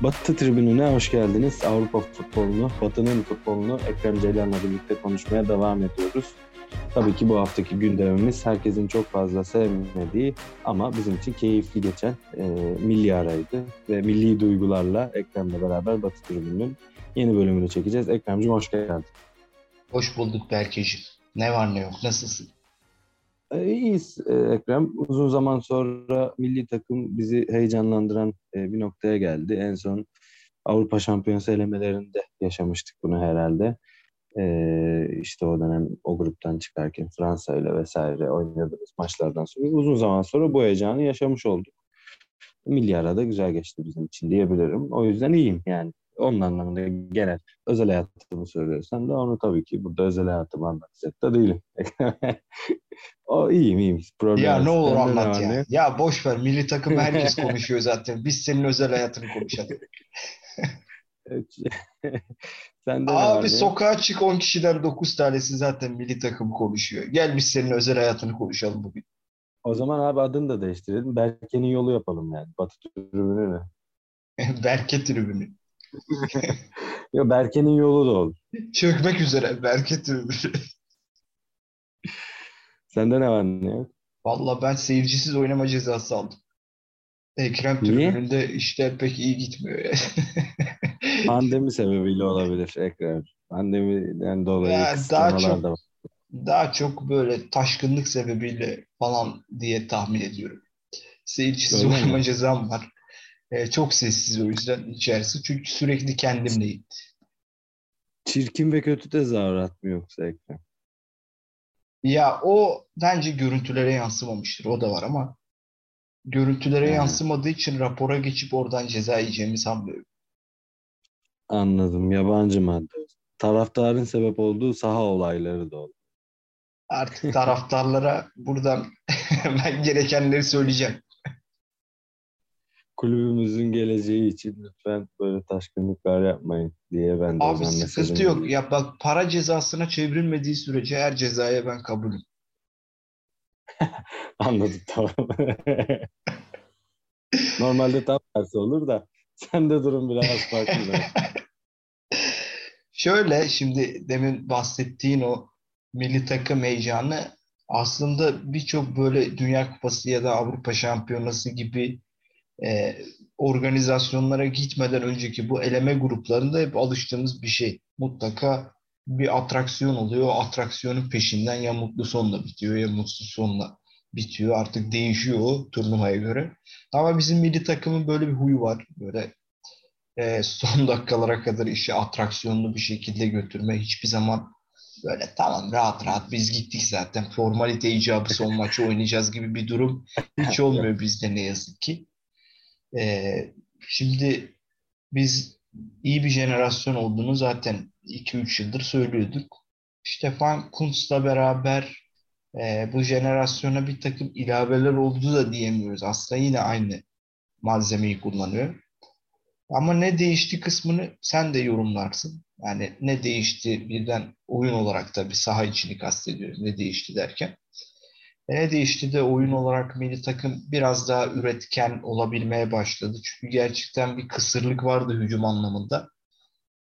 Batı tribününe hoş geldiniz. Avrupa futbolunu, Batı'nın futbolunu Ekrem Ceylan'la birlikte konuşmaya devam ediyoruz. Tabii ki bu haftaki gündemimiz herkesin çok fazla sevmediği ama bizim için keyifli geçen e, milli araydı. Ve milli duygularla Ekrem'le beraber Batı tribününün yeni bölümünü çekeceğiz. Ekrem'cim hoş geldin. Hoş bulduk Berkeciğim. Ne var ne yok, nasılsın? E, iyiyiz e, Ekrem. Uzun zaman sonra milli takım bizi heyecanlandıran e, bir noktaya geldi. En son Avrupa Şampiyonası elemelerinde yaşamıştık bunu herhalde. İşte o dönem o gruptan çıkarken Fransa ile vesaire oynadığımız maçlardan sonra uzun zaman sonra bu heyecanı yaşamış olduk. Milli arada güzel geçti bizim için diyebilirim. O yüzden iyiyim yani onun anlamında genel özel hayatımı söylüyorsan da onu tabii ki burada özel hayatımı anlatacak da değilim. o iyiyim iyiyim. Problem ya ne olur anlat ya. Ne? Ya boş ver milli takım herkes konuşuyor zaten. Biz senin özel hayatını konuşalım. Sen de Abi sokağa çık 10 kişiden 9 tanesi zaten milli takım konuşuyor. Gel biz senin özel hayatını konuşalım bugün. O zaman abi adını da değiştirelim. Berke'nin yolu yapalım yani. Batı tribünü ne? Berke tribünü. Yo Berke'nin yolu da olur. Çökmek üzere Berke tribünü. Sende ne var ne yok? Valla ben seyircisiz oynama cezası aldım. Ekrem tribününde işler pek iyi gitmiyor. Pandemi sebebiyle olabilir Ekrem. Pandemiden dolayı yani daha çok, da. Daha çok böyle taşkınlık sebebiyle falan diye tahmin ediyorum. Seyircisiz Öyle oynama mi? cezam var. Ee, çok sessiz o yüzden içerisi. Çünkü sürekli kendimleyim. Çirkin ve kötü tezahürat mı yoksa Ekrem? Ya o bence görüntülere yansımamıştır. O da var ama görüntülere yani. yansımadığı için rapora geçip oradan ceza yiyeceğimi sanmıyorum. Anladım. Yabancı madde. Taraftarın sebep olduğu saha olayları da oldu. Artık taraftarlara buradan ben gerekenleri söyleyeceğim kulübümüzün geleceği için lütfen böyle taşkınlıklar yapmayın diye ben de Abi sıkıntı yok. Ya bak para cezasına çevrilmediği sürece her cezaya ben kabulüm. Anladım tamam. Normalde tam tersi olur da sen de durum biraz farklı. Şöyle şimdi demin bahsettiğin o milli takım heyecanı aslında birçok böyle Dünya Kupası ya da Avrupa Şampiyonası gibi e, organizasyonlara gitmeden önceki bu eleme gruplarında hep alıştığımız bir şey. Mutlaka bir atraksiyon oluyor. O atraksiyonun peşinden ya mutlu sonla bitiyor ya mutsuz sonla bitiyor. Artık değişiyor o turnuvaya göre. Ama bizim milli takımın böyle bir huyu var. Böyle e, son dakikalara kadar işi atraksiyonlu bir şekilde götürme. Hiçbir zaman böyle tamam rahat rahat biz gittik zaten formalite icabı son maçı oynayacağız gibi bir durum hiç olmuyor bizde ne yazık ki. Ee, şimdi biz iyi bir jenerasyon olduğunu zaten 2-3 yıldır söylüyorduk. Stefan Kuntz'la beraber e, bu jenerasyona bir takım ilaveler oldu da diyemiyoruz. Aslında yine aynı malzemeyi kullanıyor. Ama ne değişti kısmını sen de yorumlarsın. Yani ne değişti birden oyun olarak da bir saha içini kastediyorum. Ne değişti derken. Ne değişti de oyun olarak milli takım biraz daha üretken olabilmeye başladı. Çünkü gerçekten bir kısırlık vardı hücum anlamında.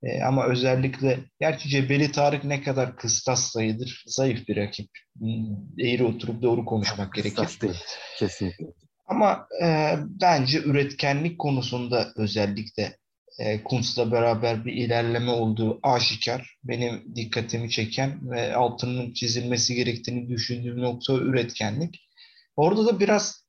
E, ama özellikle gerçi Cebeli Tarık ne kadar kıstas sayıdır. Zayıf bir rakip. Hmm, eğri oturup doğru konuşmak gerekir. Değil. Kesinlikle. Ama e, bence üretkenlik konusunda özellikle e, Kuntz'la beraber bir ilerleme olduğu aşikar. Benim dikkatimi çeken ve altının çizilmesi gerektiğini düşündüğüm nokta üretkenlik. Orada da biraz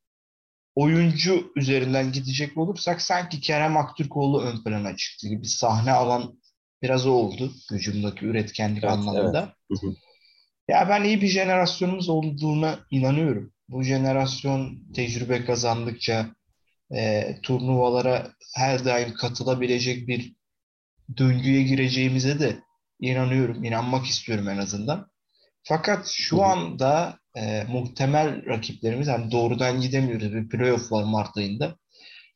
oyuncu üzerinden gidecek olursak sanki Kerem Aktürkoğlu ön plana çıktı gibi sahne alan biraz o oldu hücumdaki üretkenlik evet, anlamında. Evet. Ya ben iyi bir jenerasyonumuz olduğuna inanıyorum. Bu jenerasyon tecrübe kazandıkça e, turnuvalara her daim katılabilecek bir döngüye gireceğimize de inanıyorum, inanmak istiyorum en azından. Fakat şu anda e, muhtemel rakiplerimiz, yani doğrudan gidemiyoruz, bir playoff var Mart ayında.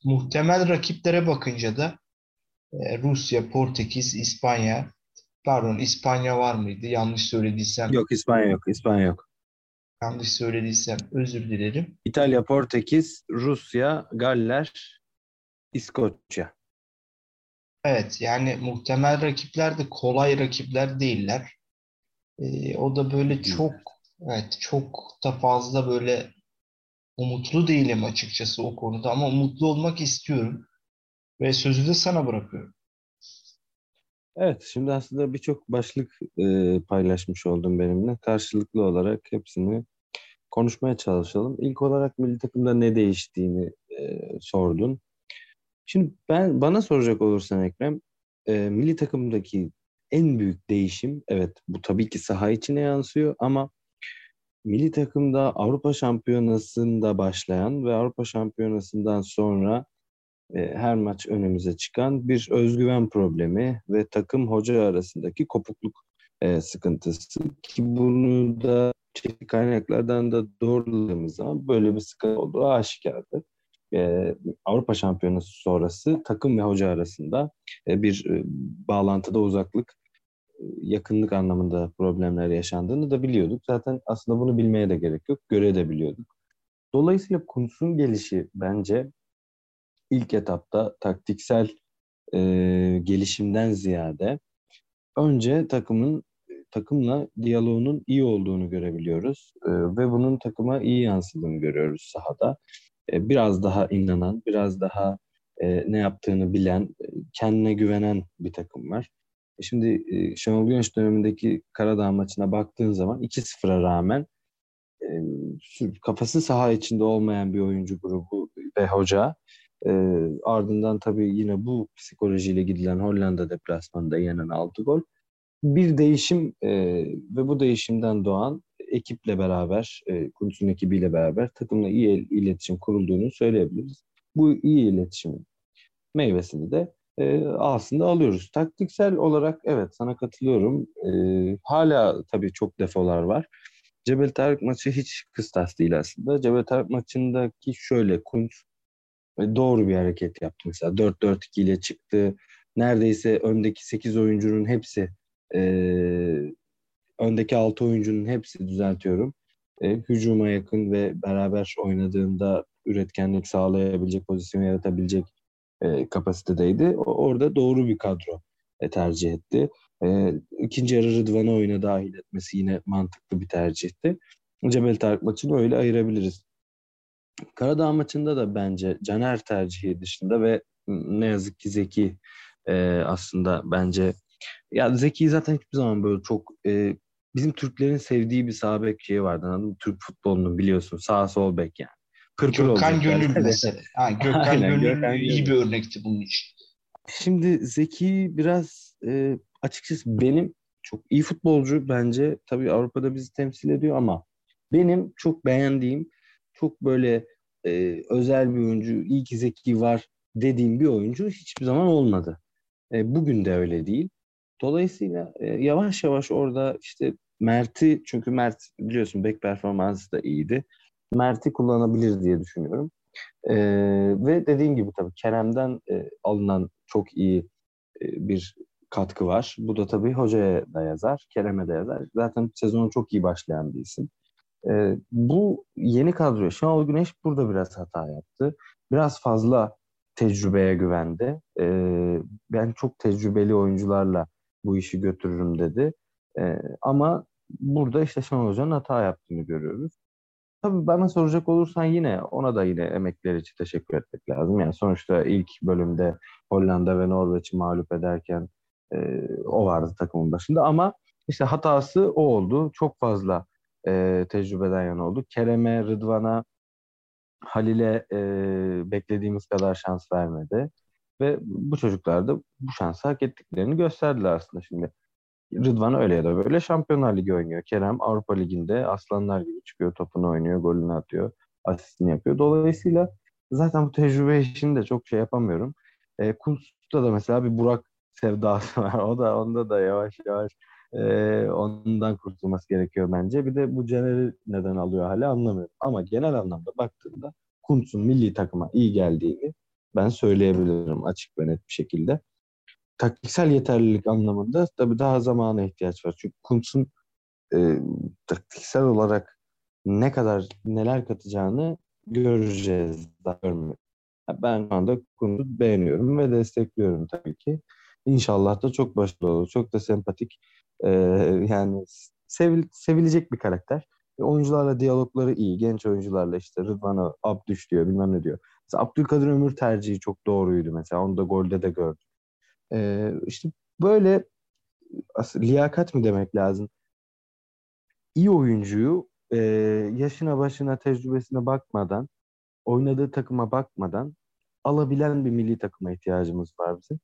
Muhtemel rakiplere bakınca da e, Rusya, Portekiz, İspanya, pardon İspanya var mıydı? Yanlış söylediysem. Yok İspanya yok, İspanya yok. Yanlış söylediysem özür dilerim. İtalya, Portekiz, Rusya, Galler, İskoçya. Evet yani muhtemel rakipler de kolay rakipler değiller. Ee, o da böyle çok evet çok da fazla böyle umutlu değilim açıkçası o konuda ama umutlu olmak istiyorum. Ve sözü de sana bırakıyorum. Evet, şimdi aslında birçok başlık e, paylaşmış oldum benimle. Karşılıklı olarak hepsini konuşmaya çalışalım. İlk olarak milli takımda ne değiştiğini e, sordun. Şimdi ben bana soracak olursan Ekrem, e, milli takımdaki en büyük değişim, evet bu tabii ki saha içine yansıyor ama milli takımda Avrupa Şampiyonası'nda başlayan ve Avrupa Şampiyonası'ndan sonra e, her maç önümüze çıkan bir özgüven problemi ve takım hoca arasındaki kopukluk e, sıkıntısı ki bunu da çeşitli kaynaklardan da doğruladığımız zaman böyle bir sıkıntı olduğu aşikardır. E, Avrupa Şampiyonası sonrası takım ve hoca arasında e, bir e, bağlantıda uzaklık, e, yakınlık anlamında problemler yaşandığını da biliyorduk. Zaten aslında bunu bilmeye de gerek yok, görebiliyorduk. Dolayısıyla Kuntz'un gelişi bence ilk etapta taktiksel e, gelişimden ziyade önce takımın takımla diyaloğunun iyi olduğunu görebiliyoruz e, ve bunun takıma iyi yansıdığını görüyoruz sahada. E, biraz daha inanan, biraz daha e, ne yaptığını bilen, e, kendine güvenen bir takım var. E, şimdi e, Şenol Güneş dönemindeki Karadağ maçına baktığın zaman 2-0'a rağmen e, kafası saha içinde olmayan bir oyuncu grubu ve hoca e, ardından tabii yine bu psikolojiyle gidilen Hollanda deplasmanında yenen 6 gol. Bir değişim e, ve bu değişimden doğan ekiple beraber, e, Kuntz'un ekibiyle beraber takımla iyi iletişim kurulduğunu söyleyebiliriz. Bu iyi iletişimin meyvesini de e, aslında alıyoruz. Taktiksel olarak evet sana katılıyorum. E, hala tabii çok defolar var. Cebel Tarık maçı hiç kıstas değil aslında. Cebel Tarık maçındaki şöyle Kuntz doğru bir hareket yaptı mesela. 4-4-2 ile çıktı. Neredeyse öndeki 8 oyuncunun hepsi e, öndeki 6 oyuncunun hepsi düzeltiyorum. E, hücuma yakın ve beraber oynadığında üretkenlik sağlayabilecek, pozisyon yaratabilecek e, kapasitedeydi. O, orada doğru bir kadro e, tercih etti. E, ikinci yarı Rıdvan'ı oyuna dahil etmesi yine mantıklı bir tercihti. Cebel Tarık maçını öyle ayırabiliriz. Karadağ maçında da bence Caner tercihi dışında ve ne yazık ki Zeki e, aslında bence ya Zeki zaten hiçbir zaman böyle çok e, bizim Türklerin sevdiği bir sağ bek şeyi vardı anladın? Türk futbolunun biliyorsun sağ sol bek yani. Pırpır Gökhan Gönül mesela. Ha, Gökhan Aynen, Gönül Gökhan iyi Gönül. bir örnekti bunun için. Şimdi Zeki biraz e, açıkçası benim çok iyi futbolcu bence. Tabii Avrupa'da bizi temsil ediyor ama benim çok beğendiğim çok böyle e, özel bir oyuncu, iyi ki Zeki var dediğim bir oyuncu hiçbir zaman olmadı. E, bugün de öyle değil. Dolayısıyla e, yavaş yavaş orada işte Mert'i çünkü Mert biliyorsun bek performansı da iyiydi. Mert'i kullanabilir diye düşünüyorum. E, ve dediğim gibi tabii Kerem'den e, alınan çok iyi e, bir katkı var. Bu da tabii hocaya da yazar, Kerem'e de yazar. Zaten sezonu çok iyi başlayan bir isim. E, bu yeni kadro, Şenol Güneş burada biraz hata yaptı. Biraz fazla tecrübeye güvendi. E, ben çok tecrübeli oyuncularla bu işi götürürüm dedi. E, ama burada işte Şenol Hoca'nın hata yaptığını görüyoruz. Tabii bana soracak olursan yine ona da yine emekler için teşekkür etmek lazım. Yani sonuçta ilk bölümde Hollanda ve Norveç'i mağlup ederken e, o vardı takımın başında ama işte hatası o oldu. Çok fazla e, tecrübeden yana oldu. Kerem'e, Rıdvan'a, Halil'e e, beklediğimiz kadar şans vermedi. Ve bu çocuklar da bu şansı hak ettiklerini gösterdiler aslında şimdi. Rıdvan öyle ya da böyle Şampiyonlar Ligi oynuyor. Kerem Avrupa Ligi'nde aslanlar gibi çıkıyor, topunu oynuyor, golünü atıyor, asistini yapıyor. Dolayısıyla zaten bu tecrübe işini de çok şey yapamıyorum. E, Kuntz'ta da mesela bir Burak sevdası var. O da onda da yavaş yavaş e, ondan kurtulması gerekiyor bence. Bir de bu Caner'i neden alıyor hala anlamıyorum. Ama genel anlamda baktığında Kuntz'un milli takıma iyi geldiğini ben söyleyebilirim açık ve net bir şekilde. Taktiksel yeterlilik anlamında tabii daha zamana ihtiyaç var. Çünkü Kuntz'un e, taktiksel olarak ne kadar neler katacağını göreceğiz. Daha. Ben şu anda Kuntz'u beğeniyorum ve destekliyorum tabii ki. İnşallah da çok başarılı olur. Çok da sempatik. Ee, yani sevil, sevilecek bir karakter. E, oyuncularla diyalogları iyi. Genç oyuncularla işte Rıdvan'a Abdüş diyor bilmem ne diyor. Mesela Abdülkadir Ömür tercihi çok doğruydu mesela. Onu da golde de gördüm. Ee, işte böyle liyakat mı demek lazım? İyi oyuncuyu e, yaşına başına tecrübesine bakmadan oynadığı takıma bakmadan alabilen bir milli takıma ihtiyacımız var bizim.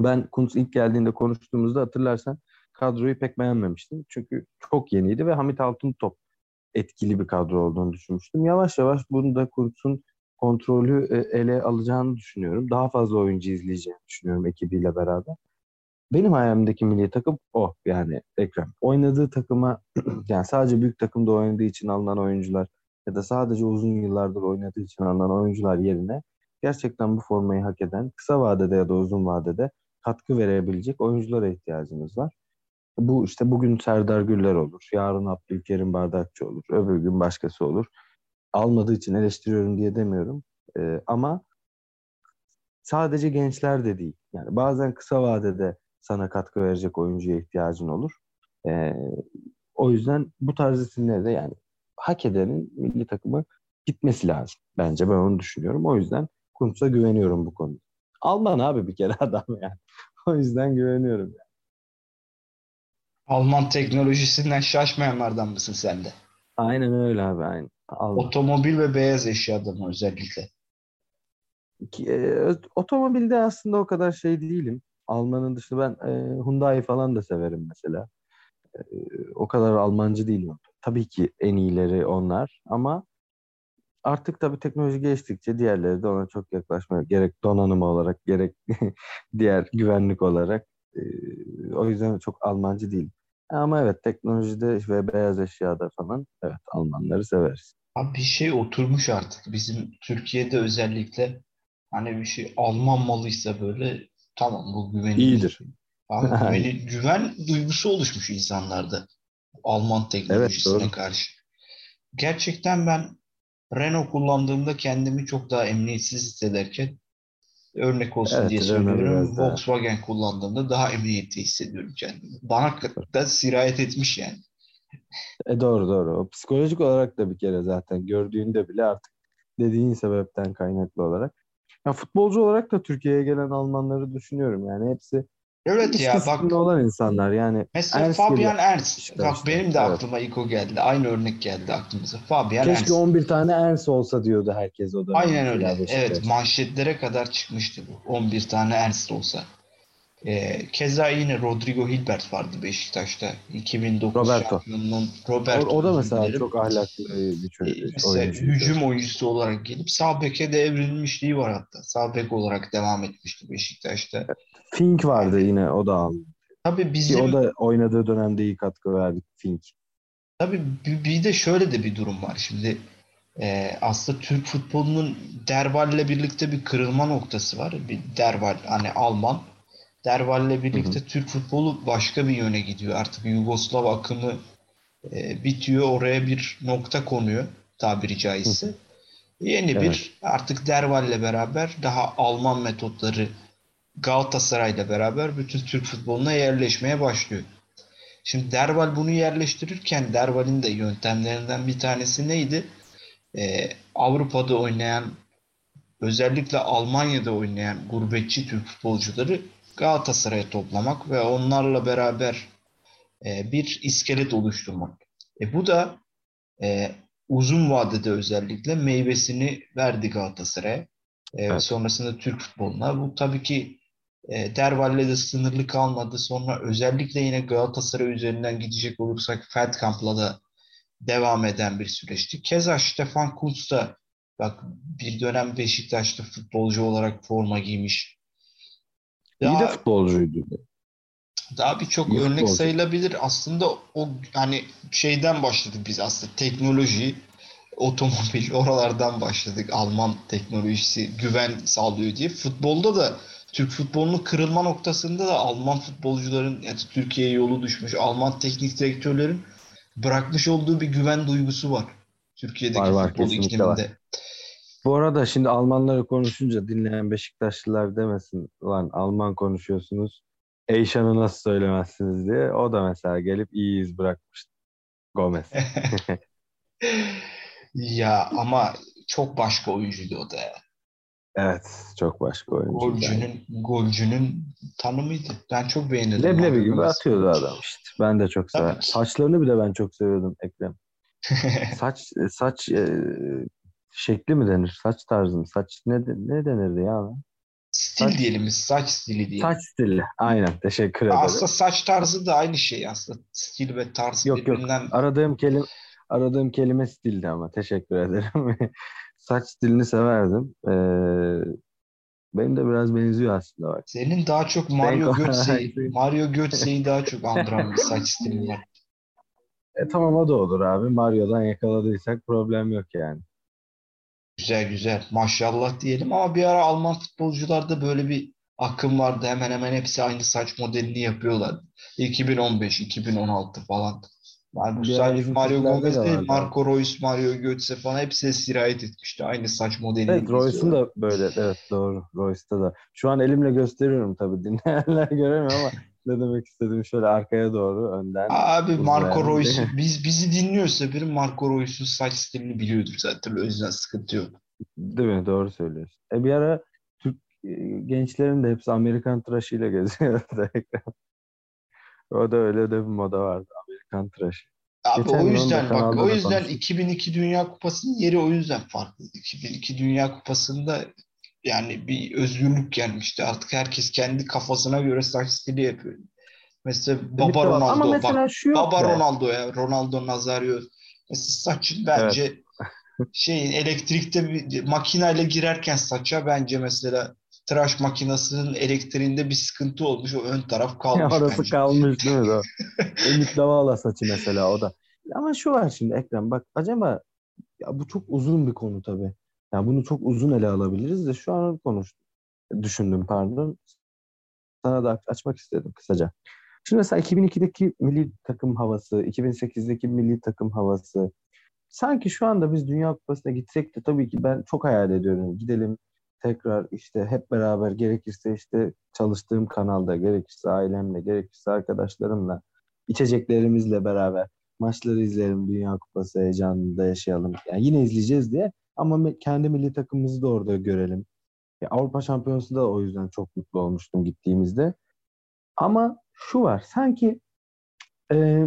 Ben Kuntz ilk geldiğinde konuştuğumuzda hatırlarsan kadroyu pek beğenmemiştim. Çünkü çok yeniydi ve Hamit Altıntop etkili bir kadro olduğunu düşünmüştüm. Yavaş yavaş bunu da Kuntz'un kontrolü e, ele alacağını düşünüyorum. Daha fazla oyuncu izleyeceğini düşünüyorum ekibiyle beraber. Benim hayalimdeki milli takım o yani Ekrem. Oynadığı takıma yani sadece büyük takımda oynadığı için alınan oyuncular ya da sadece uzun yıllardır oynadığı için alınan oyuncular yerine gerçekten bu formayı hak eden kısa vadede ya da uzun vadede katkı verebilecek oyunculara ihtiyacımız var. Bu işte bugün Serdar Güller olur, yarın Abdülkerim Bardakçı olur, öbür gün başkası olur. Almadığı için eleştiriyorum diye demiyorum. Ee, ama sadece gençler de değil. Yani bazen kısa vadede sana katkı verecek oyuncuya ihtiyacın olur. Ee, o yüzden bu tarz isimlere yani hak edenin milli takımı gitmesi lazım. Bence ben onu düşünüyorum. O yüzden Kuntz'a güveniyorum bu konuda. Alman abi bir kere adam yani. O yüzden güveniyorum. Yani. Alman teknolojisinden şaşmayanlardan mısın sen de? Aynen öyle abi. Aynen. Alman. Otomobil ve beyaz eşyada mı özellikle? E, otomobilde aslında o kadar şey değilim. Almanın dışında ben e, Hyundai falan da severim mesela. E, o kadar Almancı değilim. Tabii ki en iyileri onlar ama artık tabii teknoloji geçtikçe diğerleri de ona çok yaklaşmıyor. Gerek donanım olarak gerek diğer güvenlik olarak. E, o yüzden çok Almancı değil. Ama evet teknolojide ve beyaz eşyada falan evet Almanları severiz. Abi bir şey oturmuş artık. Bizim Türkiye'de özellikle hani bir şey Alman malıysa böyle tamam bu güvenilir. İyidir. Abi güveni, güven duygusu oluşmuş insanlarda. Alman teknolojisine evet, karşı. Gerçekten ben Renault kullandığımda kendimi çok daha emniyetsiz hissederken örnek olsun evet, diye söylüyorum. Volkswagen daha. kullandığımda daha emniyetli hissediyorum kendimi. Bana da sirayet etmiş yani. E doğru doğru. O psikolojik olarak da bir kere zaten gördüğünde bile artık dediğin sebepten kaynaklı olarak. Ya futbolcu olarak da Türkiye'ye gelen Almanları düşünüyorum. Yani hepsi Evet ya bak olan insanlar yani. Mesela Ernst Fabian Ernst. İşte bak işte, benim de evet. aklıma ilk o geldi. Aynı örnek geldi aklımıza. Fabian Keşke Ernst. 11 tane Ernst olsa diyordu herkes o da. Aynen öyle. Evet manşetlere kadar çıkmıştı bu. 11 tane Ernst olsa. Ee, keza yine Rodrigo Hilbert vardı Beşiktaş'ta. 2009 Roberto. şampiyonunun Roberto. O, o da mesela dilerim. çok ahlaklı bir çocuk. Ee, mesela oyuncu. hücum oyuncusu olarak gelip sağ beke de evrilmişliği var hatta. Sağ bek olarak devam etmişti Beşiktaş'ta. Fink vardı yani, yine o da aldı. Tabii bizim... o da oynadığı dönemde iyi katkı verdi Fink. Tabii bir de şöyle de bir durum var. Şimdi e, aslında Türk futbolunun Derval'le birlikte bir kırılma noktası var. Bir Derval hani Alman Derval'le birlikte hı hı. Türk futbolu başka bir yöne gidiyor. Artık Yugoslav akımı e, bitiyor. Oraya bir nokta konuyor tabiri caizse. Hı. Yeni evet. bir artık Derval'le beraber daha Alman metotları Galatasaray'la beraber bütün Türk futboluna yerleşmeye başlıyor. Şimdi Derval bunu yerleştirirken Derval'in de yöntemlerinden bir tanesi neydi? Ee, Avrupa'da oynayan özellikle Almanya'da oynayan gurbetçi Türk futbolcuları Galatasaray'a toplamak ve onlarla beraber e, bir iskelet oluşturmak. E, bu da e, uzun vadede özellikle meyvesini verdi Galatasaray'a. E, evet. Sonrasında Türk futboluna. Bu tabii ki e, Derval'le de sınırlı kalmadı. Sonra özellikle yine Galatasaray üzerinden gidecek olursak Feldkamp'la da devam eden bir süreçti. Keza Stefan Kuntz da bak bir dönem Beşiktaş'ta futbolcu olarak forma giymiş. Daha, İyi de futbolcuydu. Daha birçok örnek futbolcu. sayılabilir. Aslında o hani şeyden başladık biz aslında teknoloji, otomobil oralardan başladık. Alman teknolojisi güven sağlıyor diye. Futbolda da Türk futbolunun kırılma noktasında da Alman futbolcuların yani Türkiye'ye yolu düşmüş Alman teknik direktörlerin bırakmış olduğu bir güven duygusu var. Türkiye'deki var, var, futbol ikliminde. Var. Bu arada şimdi Almanları konuşunca dinleyen Beşiktaşlılar demesin lan Alman konuşuyorsunuz. Eyşan'ı nasıl söylemezsiniz diye. O da mesela gelip iyi iz bırakmıştı. Gomez. ya ama çok başka oyuncuydu o da ya. Evet, çok başka oyuncu. Golcünün, golcünün tanımıydı. Ben çok beğenirdim. Leblebi gibi atıyordu adam işte. Ben de çok severim. Saçlarını bile ben çok seviyordum Ekrem. saç saç e, şekli mi denir? Saç tarzı mı? Saç ne ne denirdi ya? Stil saç, diyelim saç stili diyelim. Saç stili. Aynen. Teşekkür ederim. Aslında saç tarzı da aynı şey aslında. Stil ve tarz yok, birbirinden... Yok. Aradığım kelime aradığım kelime stildi ama teşekkür ederim. saç stilini severdim. Ee, benim de biraz benziyor aslında bak. Senin daha çok Mario Götze'yi Mario Götze'yi daha çok andıran bir saç stilin var. E tamam o da olur abi. Mario'dan yakaladıysak problem yok yani. Güzel güzel. Maşallah diyelim ama bir ara Alman futbolcularda böyle bir akım vardı. Hemen hemen hepsi aynı saç modelini yapıyorlar. 2015, 2016 falan. Yani bu sadece Mario Gomez değil, Marco Reus, Mario Götze falan hepsi sirayet etmişti. Aynı saç modelini Evet, Reus'un da böyle. Evet, doğru. Reus'ta da. Şu an elimle gösteriyorum tabii. Dinleyenler göremiyor ama ne demek istediğim şöyle arkaya doğru önden. Abi Marco Reus biz bizi dinliyorsa biri Marco Reus'un saç stilini biliyordur zaten. O yüzden sıkıntı yok. Değil mi? Doğru söylüyorsun. E bir ara Türk e, gençlerin de hepsi Amerikan tıraşıyla geziyordu. o da öyle de bir moda vardı. Amerikan tıraşı. Abi Geçen o yüzden bak o yüzden 2002 Dünya Kupası'nın yeri o yüzden farklı. 2002 Dünya Kupası'nda yani bir özgürlük gelmişti. Artık herkes kendi kafasına göre saç stili yapıyor. Mesela Baba Ronaldo. Ama mesela bak, şu yok Baba be. Ronaldo ya. Ronaldo Nazario. Mesela saçın bence evet. şeyin elektrikte bir makineyle girerken saça bence mesela tıraş makinesinin elektriğinde bir sıkıntı olmuş. O ön taraf kalmış ya orası bence. kalmış değil mi? Ümit Davala saçı mesela o da. Ama şu var şimdi Ekrem bak acaba ya bu çok uzun bir konu tabii. Yani bunu çok uzun ele alabiliriz de şu an konuştum. Düşündüm pardon. Sana da açmak istedim kısaca. Şimdi mesela 2002'deki milli takım havası, 2008'deki milli takım havası. Sanki şu anda biz Dünya Kupası'na gitsek de tabii ki ben çok hayal ediyorum. Gidelim tekrar işte hep beraber gerekirse işte çalıştığım kanalda, gerekirse ailemle, gerekirse arkadaşlarımla, içeceklerimizle beraber maçları izleyelim, Dünya Kupası heyecanında yaşayalım. Yani yine izleyeceğiz diye ama kendi milli takımımızı da orada görelim. Ya Avrupa Şampiyonası da o yüzden çok mutlu olmuştum gittiğimizde. Ama şu var, sanki e,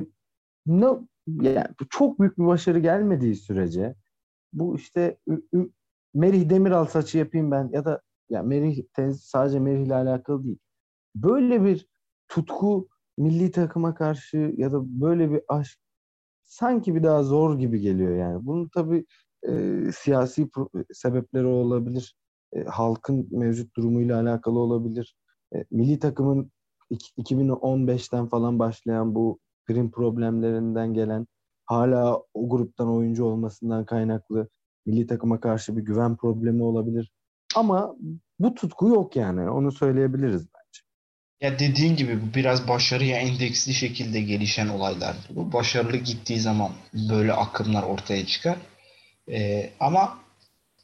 ne, yani çok büyük bir başarı gelmediği sürece bu işte Merih Demiral saçı yapayım ben ya da ya Merih sadece Merih ile alakalı değil. Böyle bir tutku milli takıma karşı ya da böyle bir aşk sanki bir daha zor gibi geliyor yani. Bunun tabii e, siyasi sebepleri olabilir. E, halkın mevcut durumuyla alakalı olabilir. E, milli takımın 2015'ten falan başlayan bu prim problemlerinden gelen hala o gruptan oyuncu olmasından kaynaklı milli takıma karşı bir güven problemi olabilir. Ama bu tutku yok yani. Onu söyleyebiliriz bence. Ya dediğin gibi bu biraz başarıya endeksli şekilde gelişen olaylar. Bu başarılı gittiği zaman böyle akımlar ortaya çıkar. Ee, ama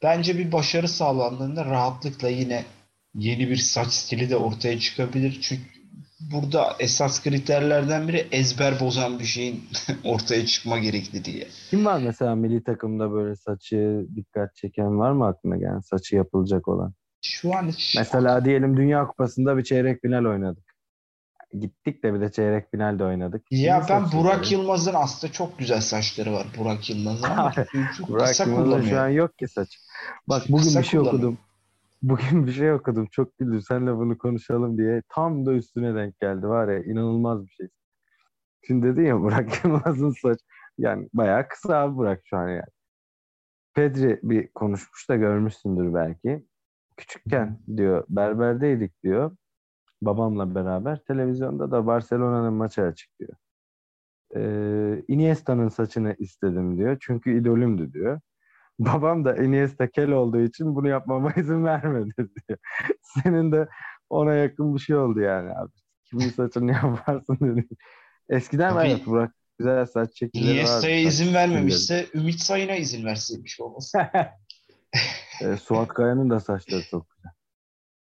bence bir başarı sağlandığında rahatlıkla yine yeni bir saç stili de ortaya çıkabilir. Çünkü burada esas kriterlerden biri ezber bozan bir şeyin ortaya çıkma gerekli diye. Kim var mesela milli takımda böyle saçı dikkat çeken var mı aklına gelen saçı yapılacak olan? Şu an hiç... Mesela diyelim Dünya Kupası'nda bir çeyrek final oynadık. Gittik de bir de çeyrek finalde oynadık. Ya ben Burak? Yılmaz'ın aslında çok güzel saçları var Burak Yılmaz'ın ama Burak Yılmaz'ın şu an yok ki saç. Bak bugün kısa bir şey okudum. Bugün bir şey okudum. Çok güldüm. Senle bunu konuşalım diye. Tam da üstüne denk geldi. Var ya inanılmaz bir şey. Şimdi dedi ya Burak Yılmaz'ın saç. Yani bayağı kısa abi Burak şu an yani. Pedri bir konuşmuş da görmüşsündür belki. Küçükken diyor berberdeydik diyor. Babamla beraber. Televizyonda da Barcelona'nın maçı açık diyor. Ee, Iniesta'nın saçını istedim diyor. Çünkü idolümdü diyor. Babam da Iniesta kel olduğu için bunu yapmama izin vermedi diyor. Senin de ona yakın bir şey oldu yani abi. Kimin saçını yaparsın dedi. Eskiden Abi, evet Burak güzel saç çekileri. Iniesta'ya izin vermemişse Ümit Sayın'a izin verseymiş olması. e, Suat Kaya'nın da saçları çok güzel.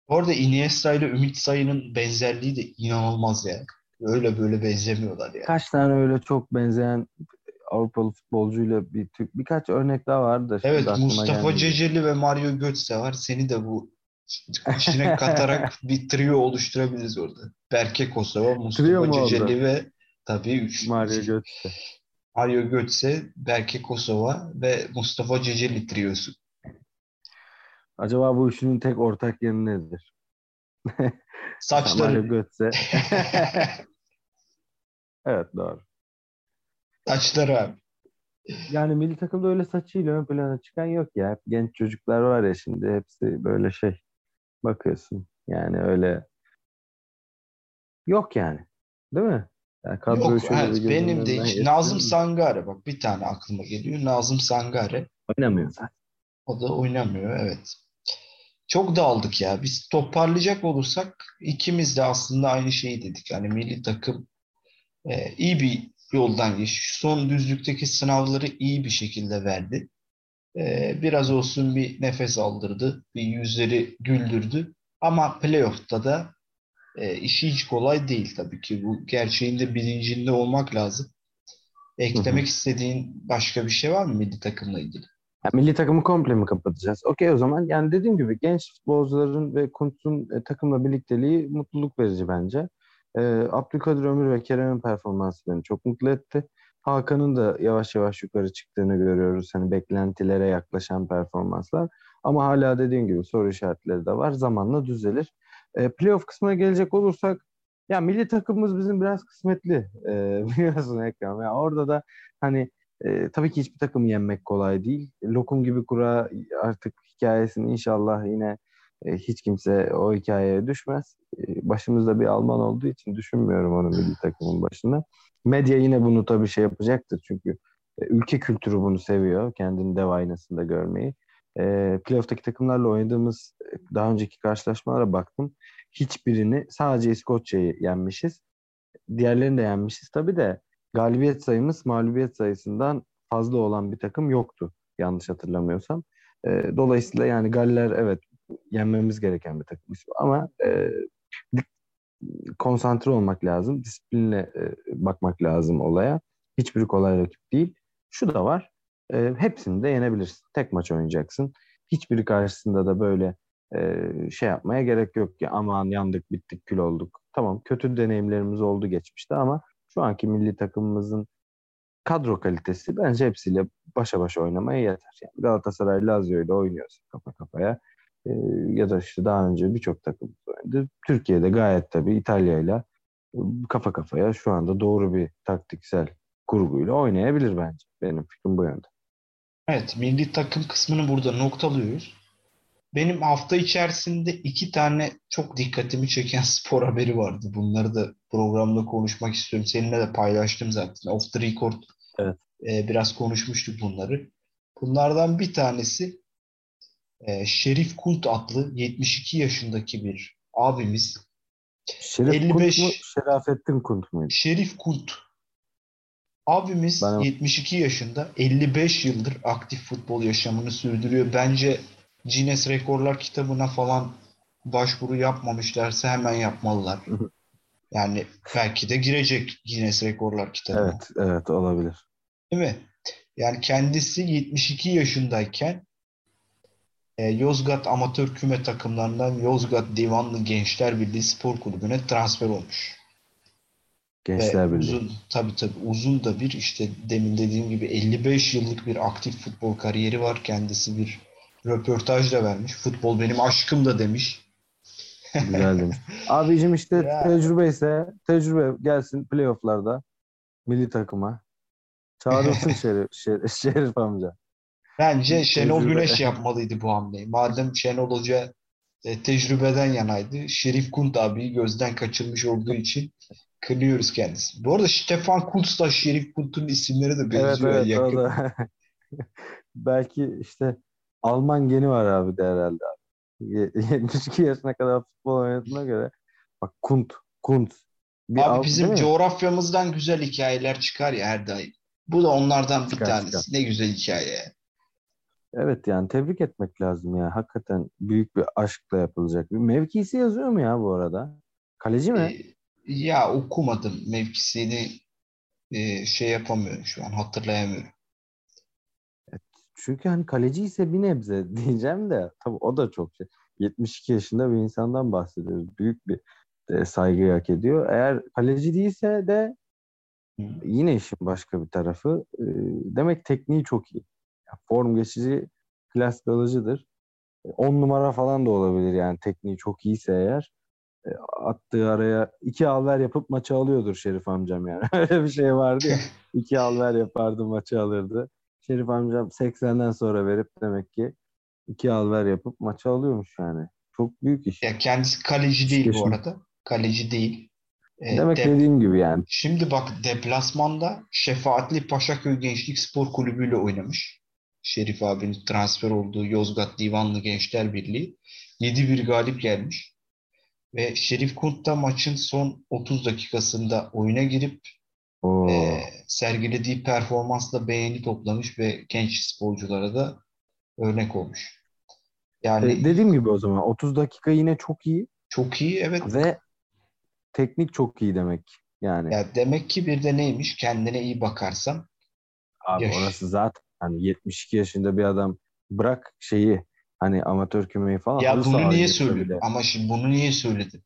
Orada Iniesta ile Ümit Sayın'ın benzerliği de inanılmaz ya. Öyle böyle benzemiyorlar ya. Kaç tane öyle çok benzeyen Avrupalı futbolcuyla bir birkaç örnek daha vardı da. Evet Mustafa Ceceli ve Mario Götze var. Seni de bu içine katarak bir trio oluşturabiliriz orada. Berke Kosova, Mustafa Ceceli ve tabii üç. Mario Götze. Mario Götze, Berke Kosova ve Mustafa Ceceli triosu. Acaba bu üçünün tek ortak yanı nedir? Saçları. Götze. evet doğru. Saçları abi. Yani milli takımda öyle saçıyla ön plana çıkan yok ya. Hep genç çocuklar var ya şimdi hepsi böyle şey bakıyorsun. Yani öyle yok yani. Değil mi? Yani kadro yok, evet, benim de hiç. Nazım Sangare bak bir tane aklıma geliyor. Nazım Sangare. Oynamıyor zaten. O da oynamıyor evet. Çok dağıldık ya. Biz toparlayacak olursak ikimiz de aslında aynı şeyi dedik. Yani milli takım e, iyi bir yoldan geçti. Son düzlükteki sınavları iyi bir şekilde verdi. Ee, biraz olsun bir nefes aldırdı. Bir yüzleri güldürdü. Ama playoff'ta da e, işi hiç kolay değil tabii ki. Bu gerçeğinde bilincinde olmak lazım. Eklemek hı hı. istediğin başka bir şey var mı milli takımla ilgili? Ya, milli takımı komple mi kapatacağız? Okey o zaman. Yani dediğim gibi genç futbolcuların ve Kuntz'un e, takımla birlikteliği mutluluk verici bence. E, Abdülkadir Ömür ve Kerem'in performansı beni çok mutlu etti. Hakan'ın da yavaş yavaş yukarı çıktığını görüyoruz. Hani beklentilere yaklaşan performanslar. Ama hala dediğim gibi soru işaretleri de var. Zamanla düzelir. E, playoff kısmına gelecek olursak ya milli takımımız bizim biraz kısmetli. E, biliyorsun Ekrem. Ya orada da hani e, tabii ki hiçbir takımı yenmek kolay değil. Lokum gibi kura artık hikayesini inşallah yine e, hiç kimse o hikayeye düşmez. E, başımızda bir Alman olduğu için düşünmüyorum onu milli takımın başına. Medya yine bunu tabii şey yapacaktır çünkü e, ülke kültürü bunu seviyor. Kendini dev aynasında görmeyi. E, playoff'taki takımlarla oynadığımız daha önceki karşılaşmalara baktım. Hiçbirini sadece İskoçya'yı yenmişiz. Diğerlerini de yenmişiz tabii de galibiyet sayımız mağlubiyet sayısından fazla olan bir takım yoktu yanlış hatırlamıyorsam. E, dolayısıyla yani Galler evet yenmemiz gereken bir takım ama e, konsantre olmak lazım. Disiplinle e, bakmak lazım olaya. Hiçbir kolay rakip değil. Şu da var. E, hepsini de yenebilirsin. Tek maç oynayacaksın. Hiçbiri karşısında da böyle e, şey yapmaya gerek yok ki aman yandık bittik kül olduk. Tamam kötü deneyimlerimiz oldu geçmişte ama şu anki milli takımımızın kadro kalitesi bence hepsiyle başa başa oynamaya yeter. Yani Galatasaray Lazio ile oynuyorsa kafa kafaya e, ya da işte daha önce birçok takım oynadı. Türkiye'de gayet tabii İtalya ile kafa kafaya şu anda doğru bir taktiksel kurguyla oynayabilir bence. Benim fikrim bu yönde. Evet, milli takım kısmını burada noktalıyoruz. Benim hafta içerisinde iki tane çok dikkatimi çeken spor haberi vardı. Bunları da programda konuşmak istiyorum. Seninle de paylaştım zaten. Off the record evet. e, biraz konuşmuştuk bunları. Bunlardan bir tanesi e, Şerif Kult adlı 72 yaşındaki bir abimiz. Şerif 55 Kult mu? Şerafettin Kult muydu? Şerif Kult. Abimiz ben... 72 yaşında 55 yıldır aktif futbol yaşamını sürdürüyor. Bence Guinness Rekorlar kitabına falan başvuru yapmamışlarsa hemen yapmalılar. Yani belki de girecek Guinness Rekorlar kitabına. Evet, evet olabilir. Değil mi? Yani kendisi 72 yaşındayken e, Yozgat amatör küme takımlarından Yozgat Divanlı Gençler Birliği Spor Kulübü'ne transfer olmuş. Gençler Birliği. Uzun, tabii tabii uzun da bir işte demin dediğim gibi 55 yıllık bir aktif futbol kariyeri var. Kendisi bir röportaj da vermiş. Futbol benim aşkım da demiş. Güzel demiş. Abicim işte ya. tecrübe ise tecrübe gelsin playofflarda milli takıma. Çağırılsın Şerif, Şerif, Şerif amca. Bence Şenol Güneş yapmalıydı bu hamleyi. Madem Şenol Hoca e, tecrübeden yanaydı. Şerif Kunt abi gözden kaçırmış olduğu için kınıyoruz kendisi. Bu arada Stefan Kuntz da Şerif Kunt'un isimleri de benziyor. Evet, evet, yakın. Belki işte Alman geni var abi de herhalde. 72 yaşına kadar futbol oynadığına göre bak Kunt, Kunt. Bir abi bizim coğrafyamızdan güzel hikayeler çıkar ya her daim. Bu da onlardan bir çıkar, tanesi. Çıkar. Ne güzel hikaye. Evet yani tebrik etmek lazım ya. Hakikaten büyük bir aşkla yapılacak. Bir mevkisi yazıyor mu ya bu arada? Kaleci mi? E, ya okumadım mevkisini e, şey yapamıyorum şu an hatırlayamıyorum. Çünkü hani kaleci ise bir nebze diyeceğim de tabii o da çok şey. 72 yaşında bir insandan bahsediyoruz. Büyük bir e, saygı hak ediyor. Eğer kaleci değilse de yine işin başka bir tarafı. E, demek tekniği çok iyi. Yani form geçici klas kalıcıdır. 10 e, numara falan da olabilir yani tekniği çok iyiyse eğer. E, attığı araya iki alver yapıp maçı alıyordur Şerif amcam yani. Öyle bir şey vardı ya. İki alver yapardı maçı alırdı. Şerif amcam 80'den sonra verip demek ki iki alver yapıp maçı alıyormuş yani. Çok büyük iş. Ya kendisi kaleci değil bu arada. Kaleci değil. Ee, demek de- dediğim gibi yani. Şimdi bak deplasmanda Şefaatli Paşaköy Gençlik Spor Kulübü ile oynamış. Şerif abinin transfer olduğu Yozgat Divanlı Gençler Birliği. 7-1 galip gelmiş. Ve Şerif Kunt da maçın son 30 dakikasında oyuna girip e, sergilediği performansla beğeni toplamış ve genç sporculara da örnek olmuş. Yani e, dediğim gibi o zaman 30 dakika yine çok iyi. Çok iyi evet. Ve teknik çok iyi demek. Yani. Ya demek ki bir de neymiş? Kendine iyi bakarsan. Abi yaş- orası zaten hani 72 yaşında bir adam bırak şeyi hani amatör kümeyi falan. Ya bunu niye söyledim? Ama şimdi bunu niye söyledim?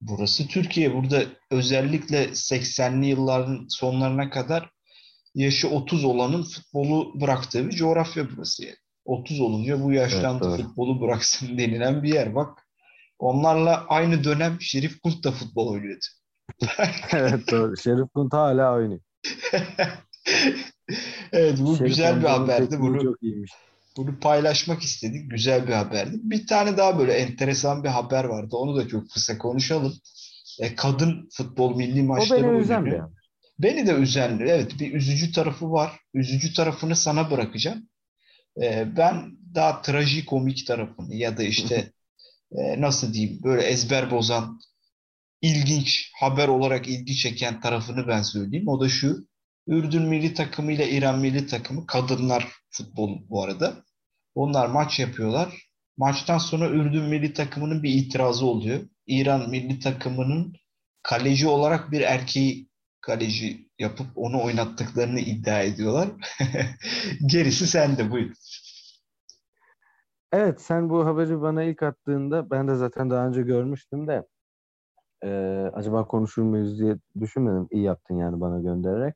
Burası Türkiye. Burada özellikle 80'li yılların sonlarına kadar yaşı 30 olanın futbolu bıraktığı bir coğrafya burası. Yani. 30 olunca bu yaşlandı evet, futbolu bıraksın denilen bir yer. Bak onlarla aynı dönem Şerif Kunt da futbol oynuyordu. evet doğru. Şerif Kunt hala oynuyor. evet bu Şerif güzel bir haberdi. Bunu, çok iyiymiş. Bunu paylaşmak istedik. Güzel bir haberdi. Bir tane daha böyle enteresan bir haber vardı. Onu da çok kısa konuşalım. E, kadın futbol milli maçları o beni üzen bir Beni de üzen. Evet bir üzücü tarafı var. Üzücü tarafını sana bırakacağım. E, ben daha trajikomik tarafını ya da işte e, nasıl diyeyim böyle ezber bozan ilginç haber olarak ilgi çeken tarafını ben söyleyeyim. O da şu. Ürdün milli takımı ile İran milli takımı kadınlar futbol bu arada. Onlar maç yapıyorlar. Maçtan sonra Ürdün milli takımının bir itirazı oluyor. İran milli takımının kaleci olarak bir erkeği kaleci yapıp onu oynattıklarını iddia ediyorlar. Gerisi sende buyur. Evet sen bu haberi bana ilk attığında ben de zaten daha önce görmüştüm de e, acaba konuşur muyuz diye düşünmedim. İyi yaptın yani bana göndererek.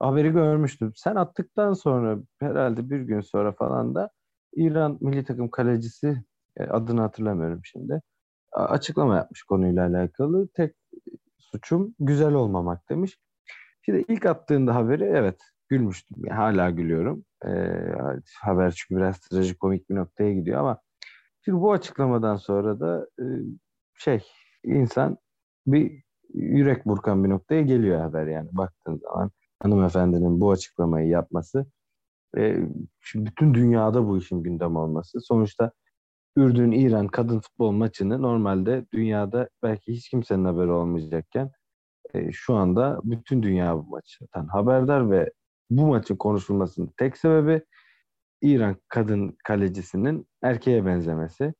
Haberi görmüştüm. Sen attıktan sonra herhalde bir gün sonra falan da İran milli takım kalecisi e, adını hatırlamıyorum şimdi. Açıklama yapmış konuyla alakalı. Tek suçum güzel olmamak demiş. Şimdi ilk attığında haberi evet gülmüştüm. Yani hala gülüyorum. Ee, haber çünkü biraz trajikomik bir noktaya gidiyor ama şimdi bu açıklamadan sonra da e, şey insan bir yürek burkan bir noktaya geliyor haber yani baktığın zaman hanımefendinin bu açıklamayı yapması e, bütün dünyada bu işin gündem olması sonuçta Ürdün-İran kadın futbol maçını normalde dünyada belki hiç kimsenin haberi olmayacakken e, şu anda bütün dünya bu maçtan haberdar ve bu maçın konuşulmasının tek sebebi İran kadın kalecisinin erkeğe benzemesi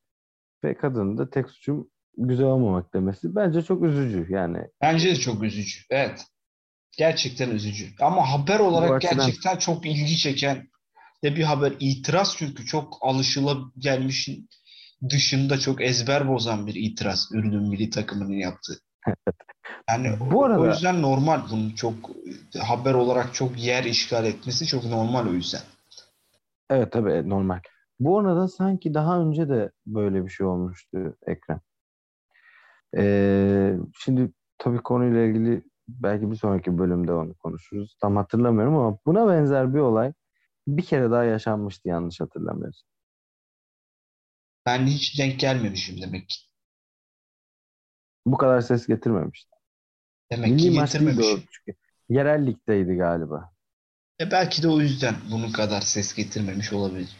ve kadının da tek suçum güzel olmamak demesi bence çok üzücü yani. Bence de çok üzücü. Evet. Gerçekten üzücü. Ama haber olarak açıdan... gerçekten çok ilgi çeken de bir haber. İtiraz çünkü çok alışıla gelmişin dışında çok ezber bozan bir itiraz Ürdün milli takımının yaptığı. Yani bu arada, o yüzden normal bunun çok haber olarak çok yer işgal etmesi çok normal o yüzden. Evet tabii normal. Bu arada sanki daha önce de böyle bir şey olmuştu Ekrem. Ee, şimdi tabii konuyla ilgili belki bir sonraki bölümde onu konuşuruz. Tam hatırlamıyorum ama buna benzer bir olay bir kere daha yaşanmıştı yanlış hatırlamıyorsam. Ben hiç denk gelmemişim demek ki. Bu kadar ses getirmemişti. Demek Milli ki getirmemiş. Yerel ligdeydi galiba. E belki de o yüzden bunun kadar ses getirmemiş olabilir.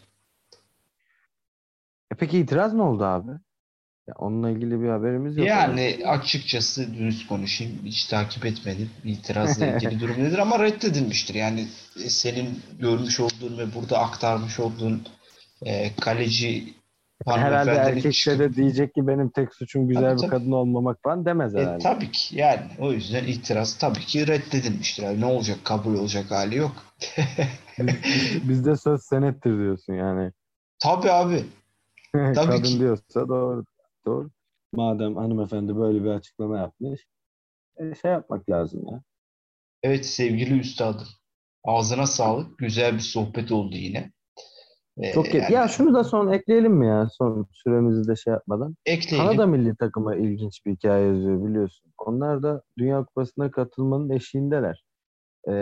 E peki itiraz ne oldu abi? Ya onunla ilgili bir haberimiz yok. Yani ama. açıkçası dürüst konuşayım. Hiç takip etmedim. İtirazla ilgili durum nedir ama reddedilmiştir. Yani e, senin görmüş olduğun ve burada aktarmış olduğun e, kaleci Herhalde erkekse de diyecek ki benim tek suçum güzel tabii, bir tabii. kadın olmamak falan demez e, herhalde. E, tabii ki yani o yüzden itiraz tabii ki reddedilmiştir. Yani ne olacak kabul olacak hali yok. Biz, bizde söz senettir diyorsun yani. Tabii abi. Tabii Kadın ki. diyorsa doğru. Doğru. Madem hanımefendi böyle bir açıklama yapmış e, şey yapmak lazım ya. Evet sevgili üstadım. Ağzına sağlık. Güzel bir sohbet oldu yine. Ee, Çok yani... Ya şunu da son ekleyelim mi ya son süremizi de şey yapmadan. Ekleyelim. Kanada milli takıma ilginç bir hikaye yazıyor biliyorsun. Onlar da Dünya Kupası'na katılmanın eşiğindeler. Ee,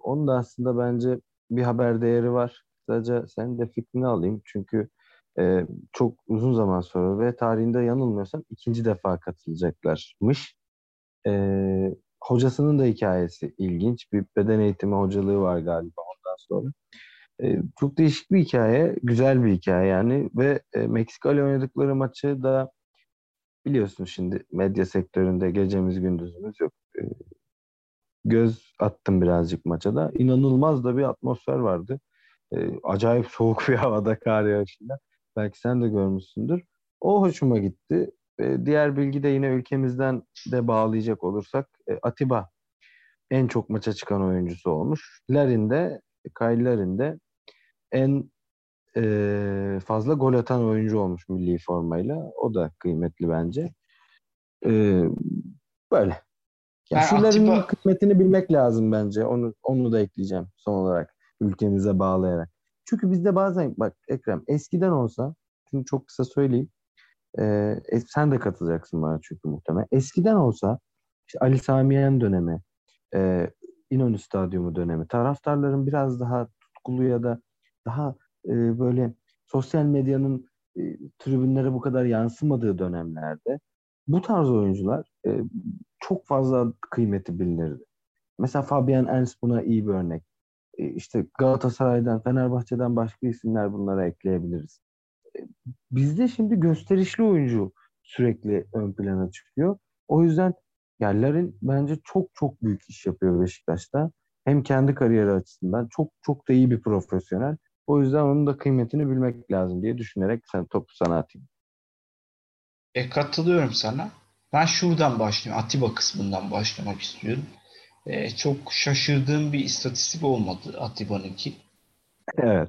onun da aslında bence bir haber değeri var. Sadece senin de fikrini alayım. Çünkü e, çok uzun zaman sonra ve tarihinde yanılmıyorsam ikinci defa katılacaklarmış. E, hocasının da hikayesi ilginç. Bir beden eğitimi hocalığı var galiba ondan sonra. E, çok değişik bir hikaye, güzel bir hikaye yani ve e, Meksika ile oynadıkları maçı da biliyorsun şimdi medya sektöründe gecemiz gündüzümüz yok. E, göz attım birazcık maça da. İnanılmaz da bir atmosfer vardı. E, acayip soğuk bir havada kar yağışında. Belki sen de görmüşsündür. O hoşuma gitti. E, diğer bilgi de yine ülkemizden de bağlayacak olursak e, Atiba en çok maça çıkan oyuncusu olmuş. Larin de Kyle Larin de en e, fazla gol atan oyuncu olmuş milli formayla. O da kıymetli bence. E, böyle. Ya yani şuların Atiba... kıymetini bilmek lazım bence. Onu onu da ekleyeceğim son olarak ülkemize bağlayarak. Çünkü bizde bazen bak Ekrem eskiden olsa şimdi çok kısa söyleyeyim. E, sen de katılacaksın bana çünkü muhtemelen. Eskiden olsa işte Ali Samiyen dönemi, e, İnönü Stadyumu dönemi, taraftarların biraz daha tutkulu ya da daha e, böyle sosyal medyanın e, tribünlere bu kadar yansımadığı dönemlerde bu tarz oyuncular e, çok fazla kıymeti bilinirdi. Mesela Fabian Ernst buna iyi bir örnek. E, işte Galatasaray'dan, Fenerbahçe'den başka isimler bunlara ekleyebiliriz. E, bizde şimdi gösterişli oyuncu sürekli ön plana çıkıyor. O yüzden yerlerin bence çok çok büyük iş yapıyor Beşiktaş'ta. Hem kendi kariyeri açısından çok çok da iyi bir profesyonel. O yüzden onun da kıymetini bilmek lazım diye düşünerek sen topu sana atayım. E, katılıyorum sana. Ben şuradan başlayayım. Atiba kısmından başlamak istiyorum. E, çok şaşırdığım bir istatistik olmadı Atiba'nınki. Evet.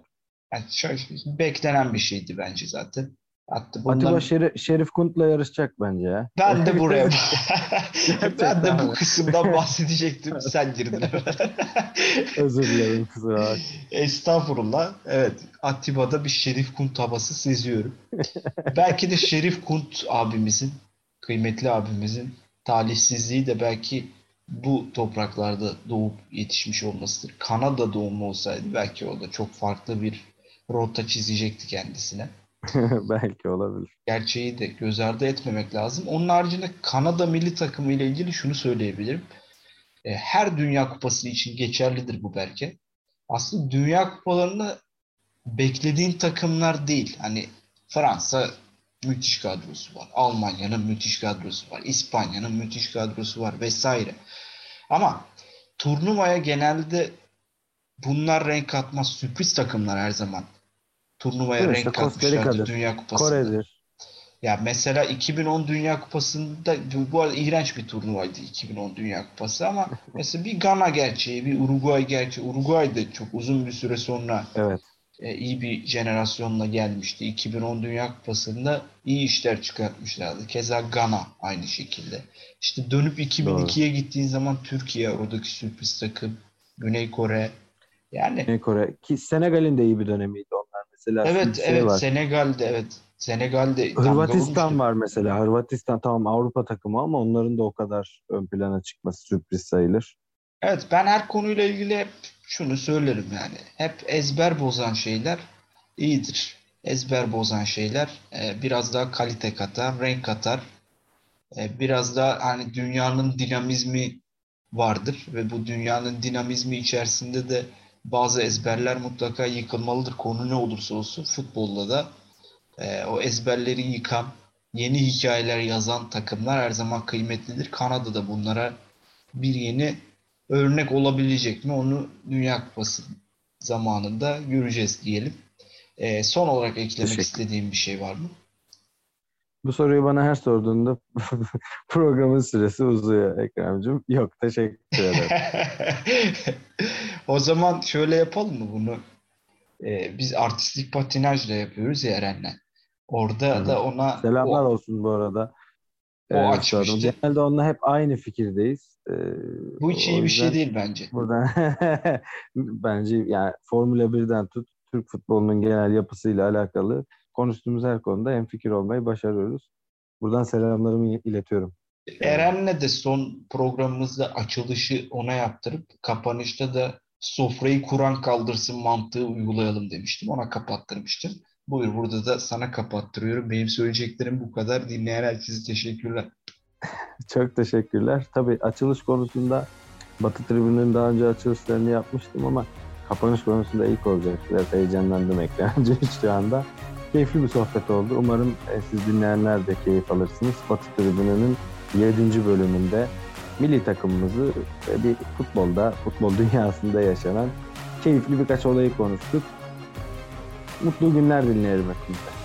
Yani şaş- beklenen bir şeydi bence zaten. Hatta bundan... Atiba Şerif, Şerif Kunt'la yarışacak bence ya. Ben de buraya ben de bu kısımdan bahsedecektim. Sen girdin. Özür dilerim kusura Estağfurullah. Evet. Atiba'da bir Şerif Kunt havası seziyorum. belki de Şerif Kunt abimizin, kıymetli abimizin talihsizliği de belki bu topraklarda doğup yetişmiş olmasıdır. Kanada doğumlu olsaydı belki o da çok farklı bir rota çizecekti kendisine. Belki olabilir. Gerçeği de göz ardı etmemek lazım. Onun haricinde Kanada milli takımı ile ilgili şunu söyleyebilirim. E, her Dünya Kupası için geçerlidir bu belki. Aslında Dünya Kupalarında beklediğin takımlar değil. Hani Fransa müthiş kadrosu var. Almanya'nın müthiş kadrosu var. İspanya'nın müthiş kadrosu var vesaire. Ama turnuvaya genelde bunlar renk atmaz. Sürpriz takımlar her zaman turnuvaya renk işte, katmışlardı Dünya Kupası'nda. Kore'dir. Ya mesela 2010 Dünya Kupası'nda bu arada iğrenç bir turnuvaydı 2010 Dünya Kupası ama mesela bir Gana gerçeği, bir Uruguay gerçeği. Uruguay da çok uzun bir süre sonra evet. E, iyi bir jenerasyonla gelmişti. 2010 Dünya Kupası'nda iyi işler çıkartmışlardı. Keza Gana aynı şekilde. İşte dönüp 2002'ye gittiğin zaman Türkiye oradaki sürpriz takım, Güney Kore. Yani Güney Kore ki Senegal'in de iyi bir dönemiydi mesela. Evet şey evet var. Senegal'de evet. Senegal'de Hırvatistan var mesela. Hırvatistan tamam Avrupa takımı ama onların da o kadar ön plana çıkması sürpriz sayılır. Evet ben her konuyla ilgili hep şunu söylerim yani. Hep ezber bozan şeyler iyidir. Ezber bozan şeyler e, biraz daha kalite katar, renk katar. E, biraz daha hani dünyanın dinamizmi vardır ve bu dünyanın dinamizmi içerisinde de bazı ezberler mutlaka yıkılmalıdır. Konu ne olursa olsun futbolda da e, o ezberleri yıkan, yeni hikayeler yazan takımlar her zaman kıymetlidir. Kanada da bunlara bir yeni örnek olabilecek mi? Onu Dünya Kupası zamanında göreceğiz diyelim. E, son olarak eklemek istediğim bir şey var mı? Bu soruyu bana her sorduğunda programın süresi uzuyor Ekrem'cim. Yok teşekkür ederim. o zaman şöyle yapalım mı bunu? Ee, biz artistik patinajla yapıyoruz ya Eren'le. Orada Hı. da ona... Selamlar o, olsun bu arada. O ee, açmıştı. Genelde onunla hep aynı fikirdeyiz. Ee, bu hiç iyi bir şey değil bence. Buradan bence yani Formula 1'den tut Türk futbolunun genel yapısıyla alakalı konuştuğumuz her konuda en fikir olmayı başarıyoruz. Buradan selamlarımı iletiyorum. Eren'le de son programımızda açılışı ona yaptırıp kapanışta da sofrayı kuran kaldırsın mantığı uygulayalım demiştim. Ona kapattırmıştım. Buyur burada da sana kapattırıyorum. Benim söyleyeceklerim bu kadar. Dinleyen herkese teşekkürler. Çok teşekkürler. Tabii açılış konusunda Batı Tribünü'nün daha önce açılışlarını yapmıştım ama kapanış konusunda ilk olacak. Biraz heyecanlandım ekranca şu anda. Keyifli bir sohbet oldu. Umarım e, siz dinleyenler de keyif alırsınız. Batı Tribünü'nün 7. bölümünde milli takımımızı bir futbolda, futbol dünyasında yaşanan keyifli birkaç olayı konuştuk. Mutlu günler dinleyelim hepinize.